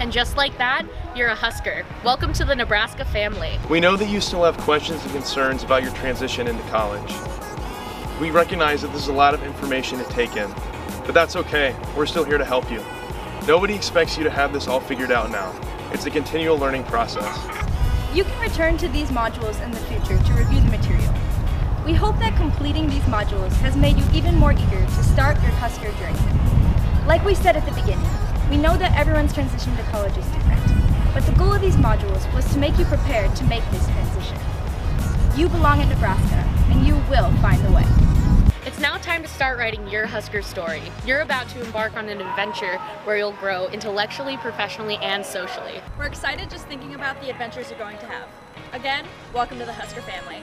And just like that, you're a Husker. Welcome to the Nebraska family. We know that you still have questions and concerns about your transition into college. We recognize that there's a lot of information to take in, but that's okay. We're still here to help you. Nobody expects you to have this all figured out now. It's a continual learning process. You can return to these modules in the future to review the material. We hope that completing these modules has made you even more eager to start your Husker journey. Like we said at the beginning, we know that everyone's transition to college is different, but the goal of these modules was to make you prepared to make this transition. You belong at Nebraska, and you will find the way. It's now time to start writing your Husker story. You're about to embark on an adventure where you'll grow intellectually, professionally, and socially. We're excited just thinking about the adventures you're going to have. Again, welcome to the Husker family.